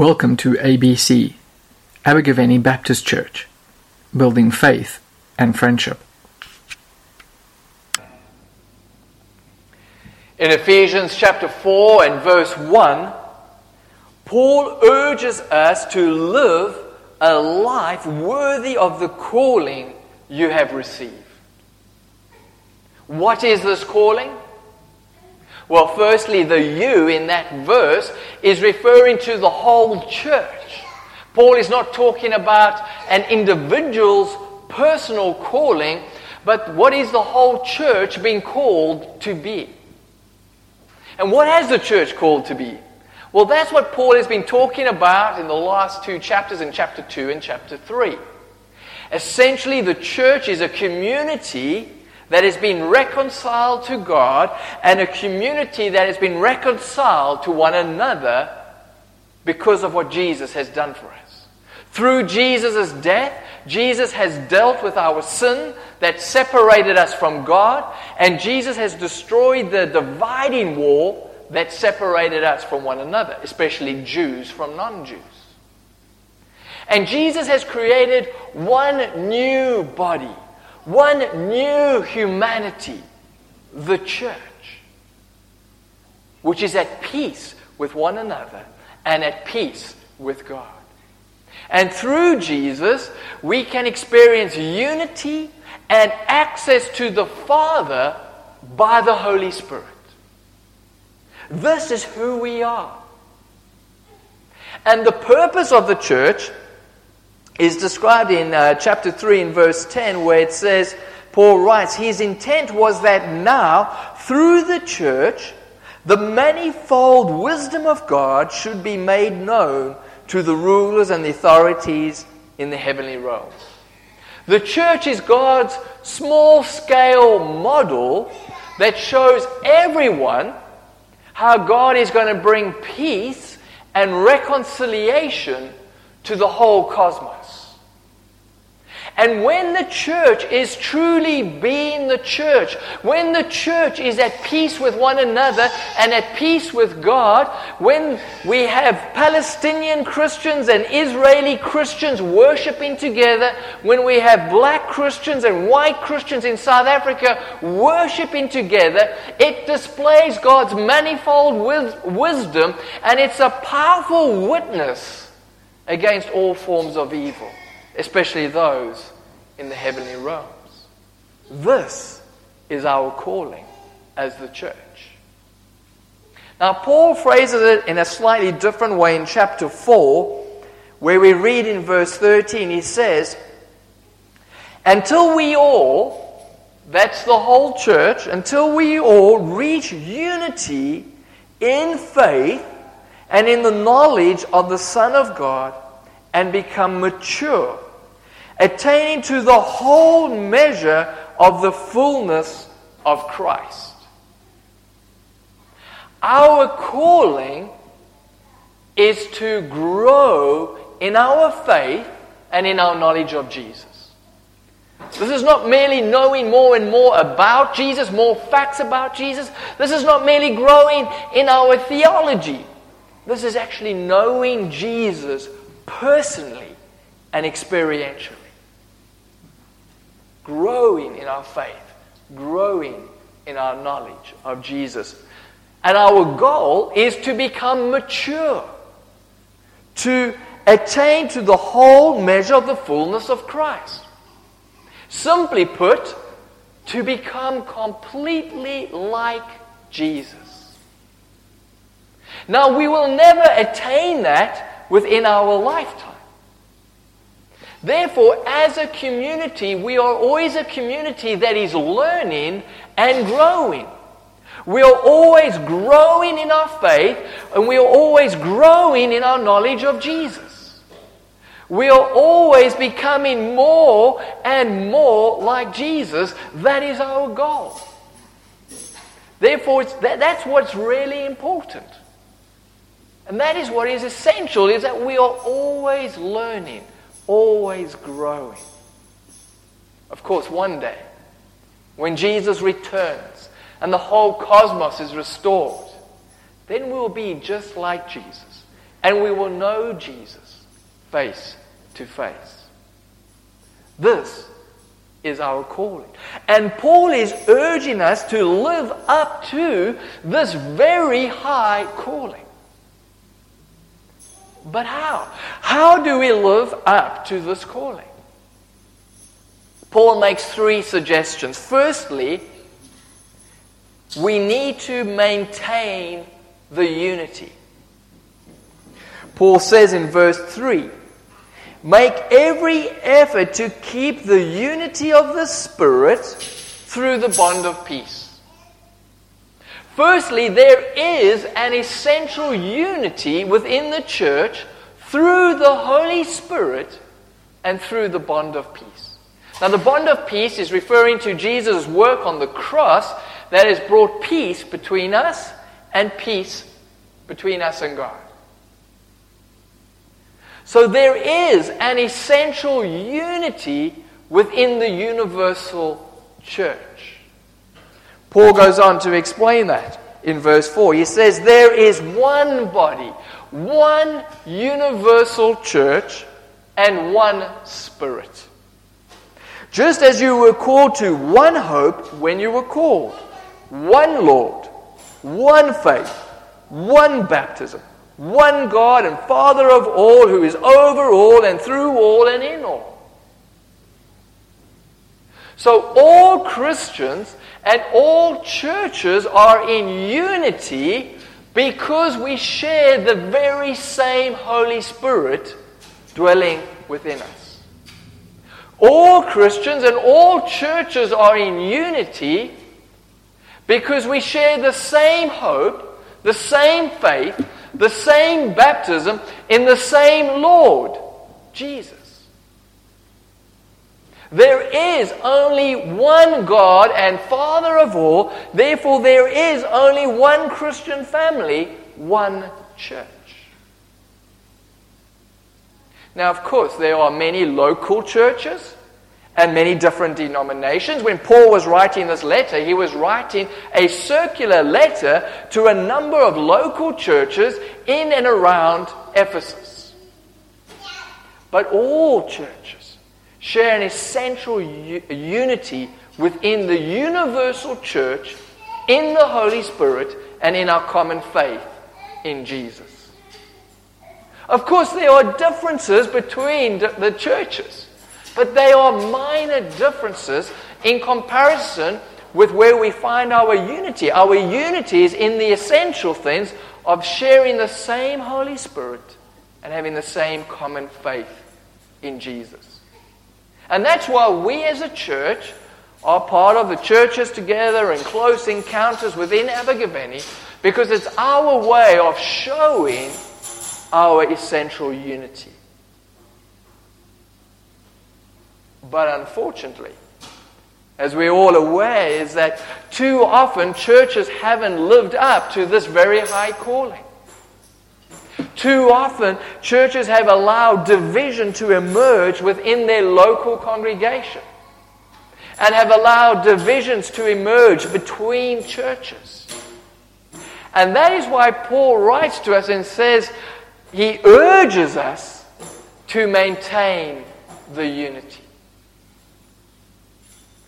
Welcome to ABC, Abergavenny Baptist Church, building faith and friendship. In Ephesians chapter 4 and verse 1, Paul urges us to live a life worthy of the calling you have received. What is this calling? Well, firstly, the you in that verse is referring to the whole church. Paul is not talking about an individual's personal calling, but what is the whole church being called to be? And what has the church called to be? Well, that's what Paul has been talking about in the last two chapters, in chapter 2 and chapter 3. Essentially, the church is a community that has been reconciled to God and a community that has been reconciled to one another because of what Jesus has done for us. Through Jesus' death, Jesus has dealt with our sin that separated us from God, and Jesus has destroyed the dividing wall that separated us from one another, especially Jews from non Jews. And Jesus has created one new body one new humanity, the church, which is at peace with one another and at peace with God. And through Jesus, we can experience unity and access to the Father by the Holy Spirit. This is who we are. And the purpose of the church is described in uh, chapter 3 in verse 10, where it says, Paul writes, His intent was that now, through the church, the manifold wisdom of God should be made known to the rulers and the authorities in the heavenly realms. The church is God's small scale model that shows everyone how God is going to bring peace and reconciliation to the whole cosmos. And when the church is truly being the church, when the church is at peace with one another and at peace with God, when we have Palestinian Christians and Israeli Christians worshiping together, when we have black Christians and white Christians in South Africa worshiping together, it displays God's manifold wisdom and it's a powerful witness against all forms of evil especially those in the heavenly realms. This is our calling as the church. Now, Paul phrases it in a slightly different way in chapter 4, where we read in verse 13, he says, Until we all, that's the whole church, until we all reach unity in faith and in the knowledge of the Son of God and become mature, attaining to the whole measure of the fullness of Christ. Our calling is to grow in our faith and in our knowledge of Jesus. This is not merely knowing more and more about Jesus, more facts about Jesus. This is not merely growing in our theology. This is actually knowing Jesus personally and experientially. Growing in our faith, growing in our knowledge of Jesus. And our goal is to become mature, to attain to the whole measure of the fullness of Christ. Simply put, to become completely like Jesus. Now, we will never attain that within our lifetime. Therefore, as a community, we are always a community that is learning and growing. We are always growing in our faith and we are always growing in our knowledge of Jesus. We are always becoming more and more like Jesus. That is our goal. Therefore, that, that's what's really important. And that is what is essential, is that we are always learning, always growing. Of course, one day, when Jesus returns and the whole cosmos is restored, then we'll be just like Jesus, and we will know Jesus face to face. This is our calling. And Paul is urging us to live up to this very high calling. But how? How do we live up to this calling? Paul makes three suggestions. Firstly, we need to maintain the unity. Paul says in verse 3 Make every effort to keep the unity of the Spirit through the bond of peace. Firstly, there is an essential unity within the church through the Holy Spirit and through the bond of peace. Now, the bond of peace is referring to Jesus' work on the cross that has brought peace between us and peace between us and God. So there is an essential unity within the universal church. Paul goes on to explain that in verse 4. He says, There is one body, one universal church, and one spirit. Just as you were called to one hope when you were called, one Lord, one faith, one baptism, one God and Father of all, who is over all and through all and in all. So all Christians and all churches are in unity because we share the very same Holy Spirit dwelling within us. All Christians and all churches are in unity because we share the same hope, the same faith, the same baptism in the same Lord, Jesus. There is only one God and Father of all, therefore, there is only one Christian family, one church. Now, of course, there are many local churches and many different denominations. When Paul was writing this letter, he was writing a circular letter to a number of local churches in and around Ephesus. But all churches share an essential u- unity within the universal church, in the Holy Spirit, and in our common faith in Jesus. Of course, there are differences between the churches, but they are minor differences in comparison with where we find our unity. Our unity is in the essential things of sharing the same Holy Spirit and having the same common faith in Jesus. And that's why we as a church are part of the churches together and close encounters within Abergavenny because it's our way of showing our essential unity. But unfortunately, as we're all aware, is that too often churches haven't lived up to this very high calling. Too often, churches have allowed division to emerge within their local congregation and have allowed divisions to emerge between churches. And that is why Paul writes to us and says he urges us to maintain the unity.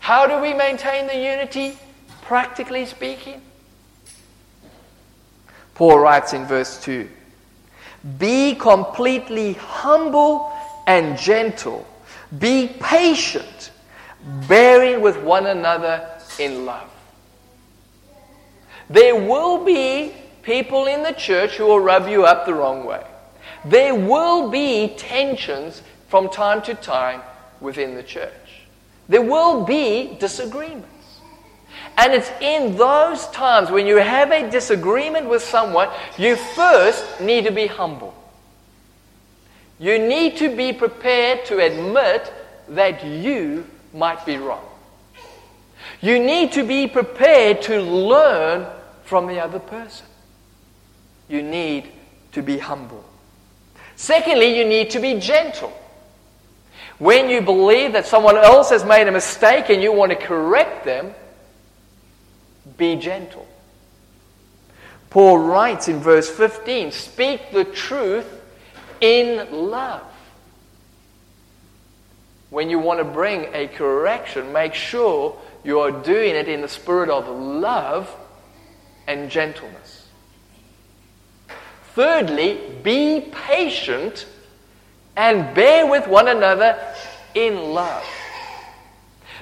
How do we maintain the unity, practically speaking? Paul writes in verse 2 be completely humble and gentle. Be patient, bearing with one another in love. There will be people in the church who will rub you up the wrong way. There will be tensions from time to time within the church. There will be disagreements. And it's in those times when you have a disagreement with someone, you first need to be humble. You need to be prepared to admit that you might be wrong. You need to be prepared to learn from the other person. You need to be humble. Secondly, you need to be gentle. When you believe that someone else has made a mistake and you want to correct them, be gentle. Paul writes in verse 15 speak the truth in love. When you want to bring a correction, make sure you are doing it in the spirit of love and gentleness. Thirdly, be patient and bear with one another in love.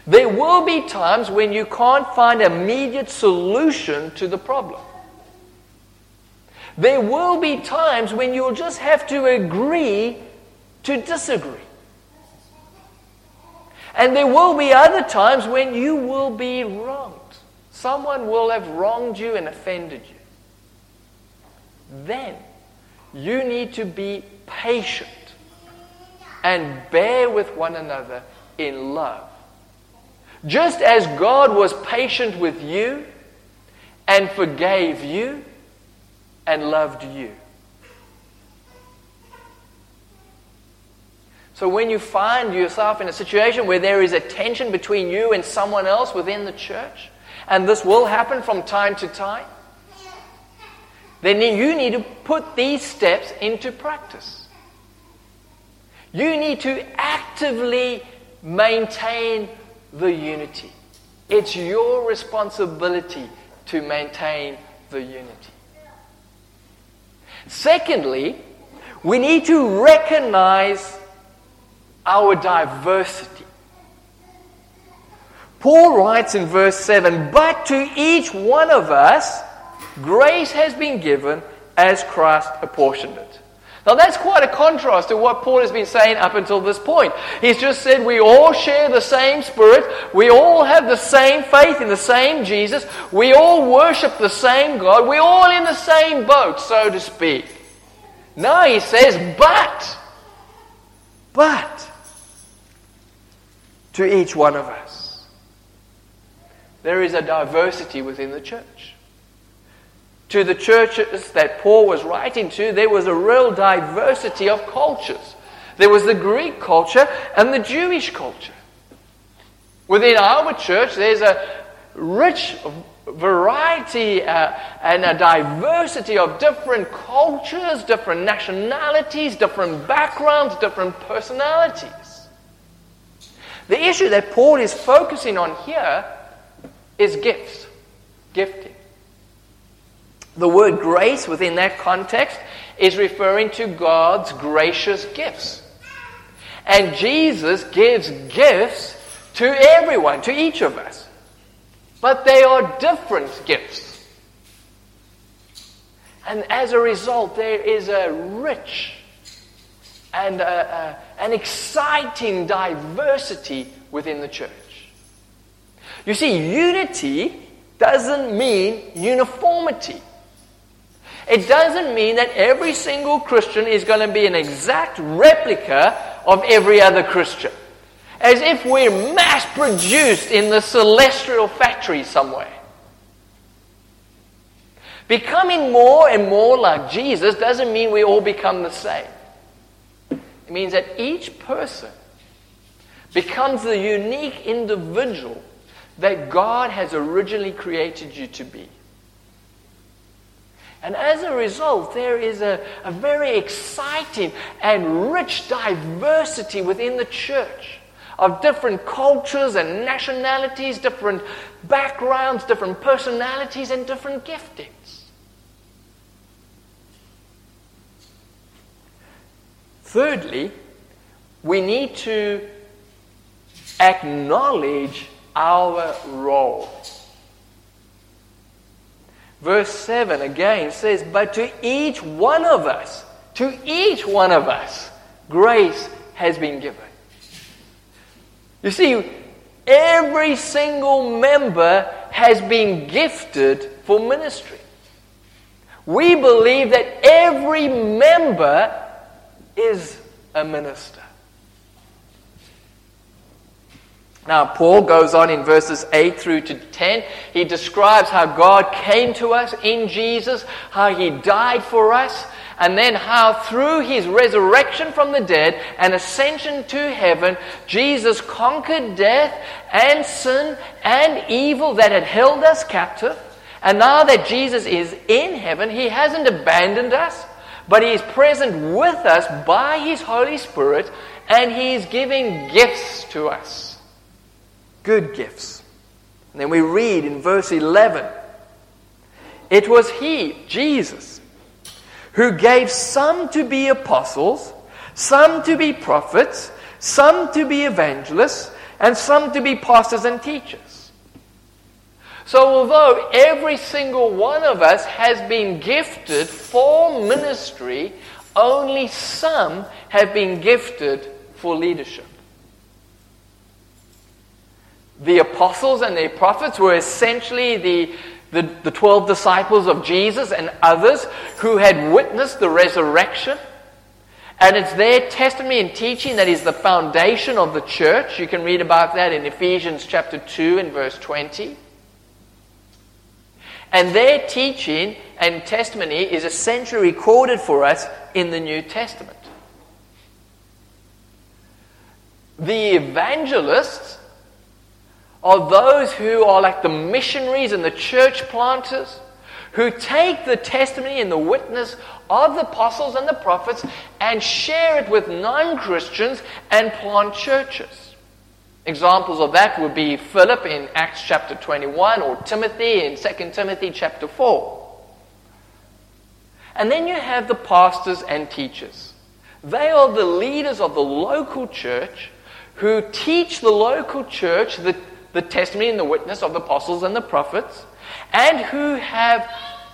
There will be times when you can't find an immediate solution to the problem. There will be times when you'll just have to agree to disagree. And there will be other times when you will be wronged. Someone will have wronged you and offended you. Then you need to be patient and bear with one another in love. Just as God was patient with you and forgave you and loved you. So when you find yourself in a situation where there is a tension between you and someone else within the church, and this will happen from time to time, then you need to put these steps into practice. You need to actively maintain the unity. It's your responsibility to maintain the unity. Secondly, we need to recognize our diversity. Paul writes in verse 7 But to each one of us, grace has been given as Christ apportioned it. Now, that's quite a contrast to what Paul has been saying up until this point. He's just said we all share the same Spirit, we all have the same faith in the same Jesus, we all worship the same God, we're all in the same boat, so to speak. Now he says, but, but, to each one of us, there is a diversity within the church to the churches that Paul was writing to, there was a real diversity of cultures. There was the Greek culture and the Jewish culture. Within our church, there's a rich variety uh, and a diversity of different cultures, different nationalities, different backgrounds, different personalities. The issue that Paul is focusing on here is gifts, gifting. The word grace within that context is referring to God's gracious gifts. And Jesus gives gifts to everyone, to each of us. But they are different gifts. And as a result, there is a rich and a, a, an exciting diversity within the church. You see, unity doesn't mean uniformity. It doesn't mean that every single Christian is going to be an exact replica of every other Christian. As if we're mass produced in the celestial factory somewhere. Becoming more and more like Jesus doesn't mean we all become the same. It means that each person becomes the unique individual that God has originally created you to be. And as a result, there is a, a very exciting and rich diversity within the church of different cultures and nationalities, different backgrounds, different personalities, and different giftings. Thirdly, we need to acknowledge our role. Verse 7 again says, But to each one of us, to each one of us, grace has been given. You see, every single member has been gifted for ministry. We believe that every member is a minister. Now, Paul goes on in verses 8 through to 10. He describes how God came to us in Jesus, how he died for us, and then how through his resurrection from the dead and ascension to heaven, Jesus conquered death and sin and evil that had held us captive. And now that Jesus is in heaven, he hasn't abandoned us, but he is present with us by his Holy Spirit, and he is giving gifts to us. Good gifts. And then we read in verse 11 it was he, Jesus, who gave some to be apostles, some to be prophets, some to be evangelists, and some to be pastors and teachers. So, although every single one of us has been gifted for ministry, only some have been gifted for leadership. The apostles and the prophets were essentially the, the, the 12 disciples of Jesus and others who had witnessed the resurrection. And it's their testimony and teaching that is the foundation of the church. You can read about that in Ephesians chapter 2 and verse 20. And their teaching and testimony is essentially recorded for us in the New Testament. The evangelists are those who are like the missionaries and the church planters who take the testimony and the witness of the apostles and the prophets and share it with non Christians and plant churches. Examples of that would be Philip in Acts chapter 21 or Timothy in 2 Timothy chapter 4. And then you have the pastors and teachers. They are the leaders of the local church who teach the local church the, the testimony and the witness of the apostles and the prophets and who have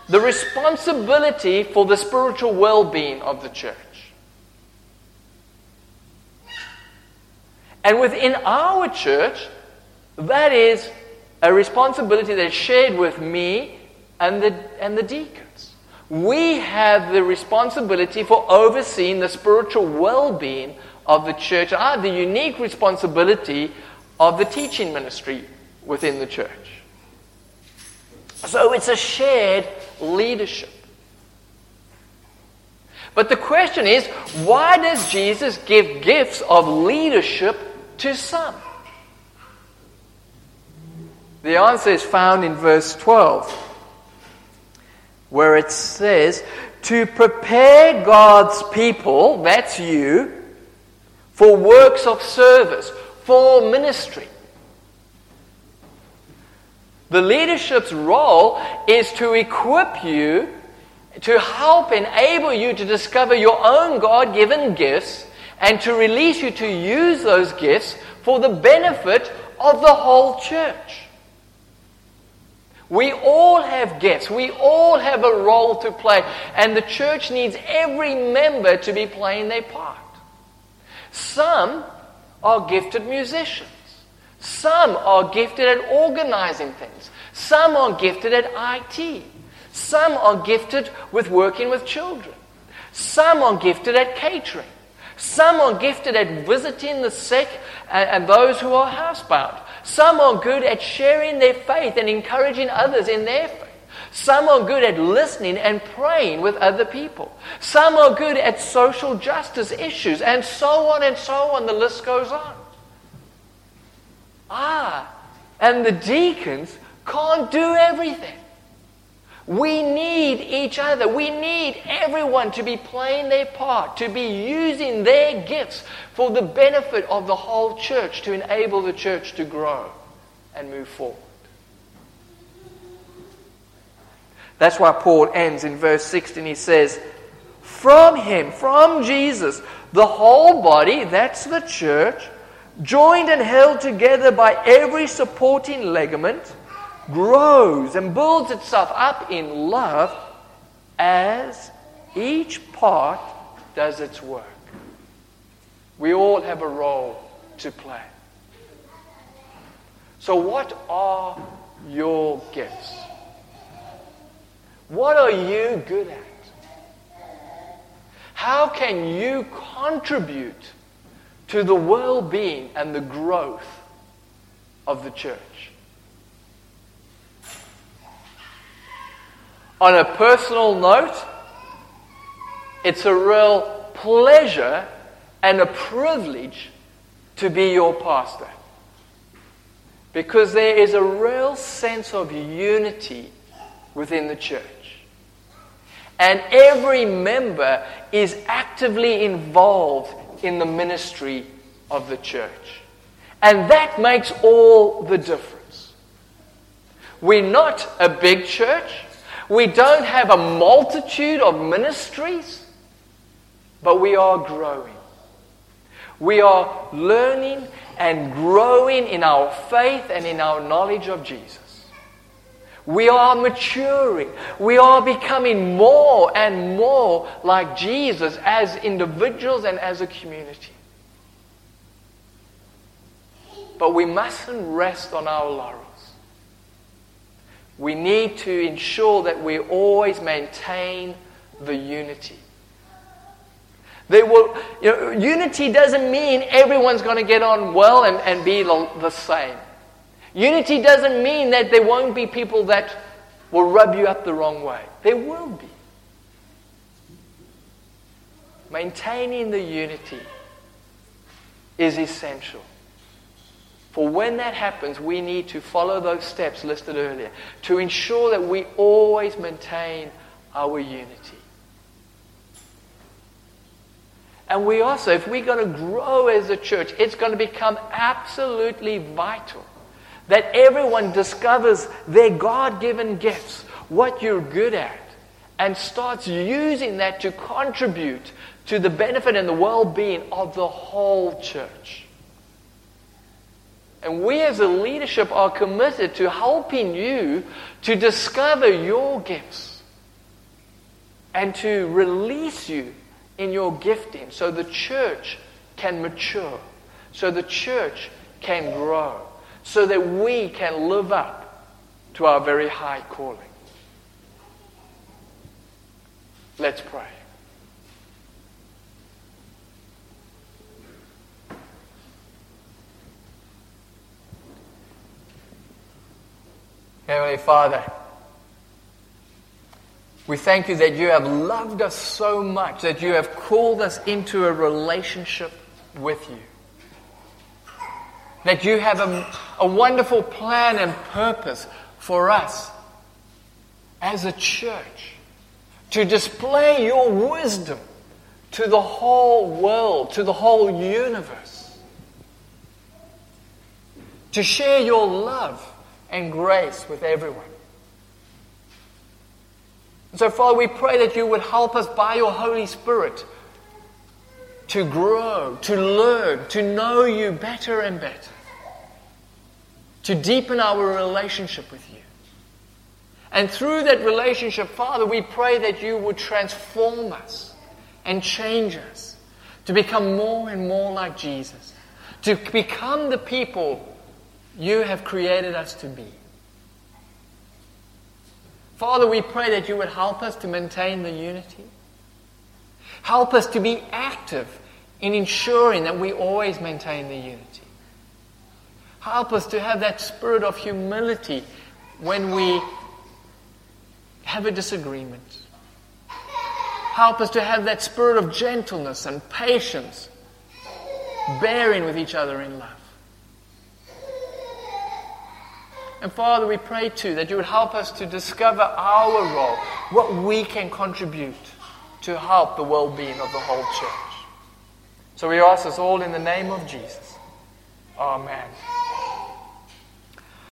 the responsibility for the spiritual well being of the church. And within our church, that is a responsibility that is shared with me and the, and the deacons. We have the responsibility for overseeing the spiritual well being of the church. I have the unique responsibility of the teaching ministry within the church. So it's a shared leadership. But the question is why does Jesus give gifts of leadership to some? The answer is found in verse 12, where it says, To prepare God's people, that's you, for works of service, for ministry. The leadership's role is to equip you, to help enable you to discover your own God given gifts, and to release you to use those gifts for the benefit of the whole church. We all have gifts. We all have a role to play. And the church needs every member to be playing their part. Some are gifted musicians. Some are gifted at organizing things. Some are gifted at IT. Some are gifted with working with children. Some are gifted at catering. Some are gifted at visiting the sick and, and those who are housebound. Some are good at sharing their faith and encouraging others in their faith. Some are good at listening and praying with other people. Some are good at social justice issues, and so on and so on. The list goes on. Ah, and the deacons can't do everything. We need each other. We need everyone to be playing their part, to be using their gifts for the benefit of the whole church, to enable the church to grow and move forward. That's why Paul ends in verse 16. He says, From him, from Jesus, the whole body, that's the church, joined and held together by every supporting ligament, grows and builds itself up in love as each part does its work. We all have a role to play. So, what are your gifts? What are you good at? How can you contribute to the well being and the growth of the church. On a personal note, it's a real pleasure and a privilege to be your pastor. Because there is a real sense of unity within the church. And every member is actively involved in the ministry of the church. And that makes all the difference. We're not a big church. We don't have a multitude of ministries, but we are growing. We are learning and growing in our faith and in our knowledge of Jesus. We are maturing. We are becoming more and more like Jesus as individuals and as a community. But we mustn't rest on our laurels. We need to ensure that we always maintain the unity. They will, you know, unity doesn't mean everyone's going to get on well and, and be the same. Unity doesn't mean that there won't be people that will rub you up the wrong way. There will be. Maintaining the unity is essential. For when that happens, we need to follow those steps listed earlier to ensure that we always maintain our unity. And we also, if we're going to grow as a church, it's going to become absolutely vital that everyone discovers their God given gifts, what you're good at, and starts using that to contribute to the benefit and the well being of the whole church. And we as a leadership are committed to helping you to discover your gifts and to release you in your gifting so the church can mature, so the church can grow, so that we can live up to our very high calling. Let's pray. Heavenly Father, we thank you that you have loved us so much, that you have called us into a relationship with you. That you have a, a wonderful plan and purpose for us as a church to display your wisdom to the whole world, to the whole universe. To share your love and grace with everyone. so, Father, we pray that you would help us by your Holy Spirit to grow, to learn, to know you better and better, to deepen our relationship with you. And through that relationship, Father, we pray that you would transform us and change us to become more and more like Jesus, to become the people you have created us to be. Father, we pray that you would help us to maintain the unity. Help us to be active in ensuring that we always maintain the unity. Help us to have that spirit of humility when we have a disagreement. Help us to have that spirit of gentleness and patience, bearing with each other in love. And Father, we pray too that you would help us to discover our role, what we can contribute to help the well being of the whole church. So we ask this all in the name of Jesus. Amen.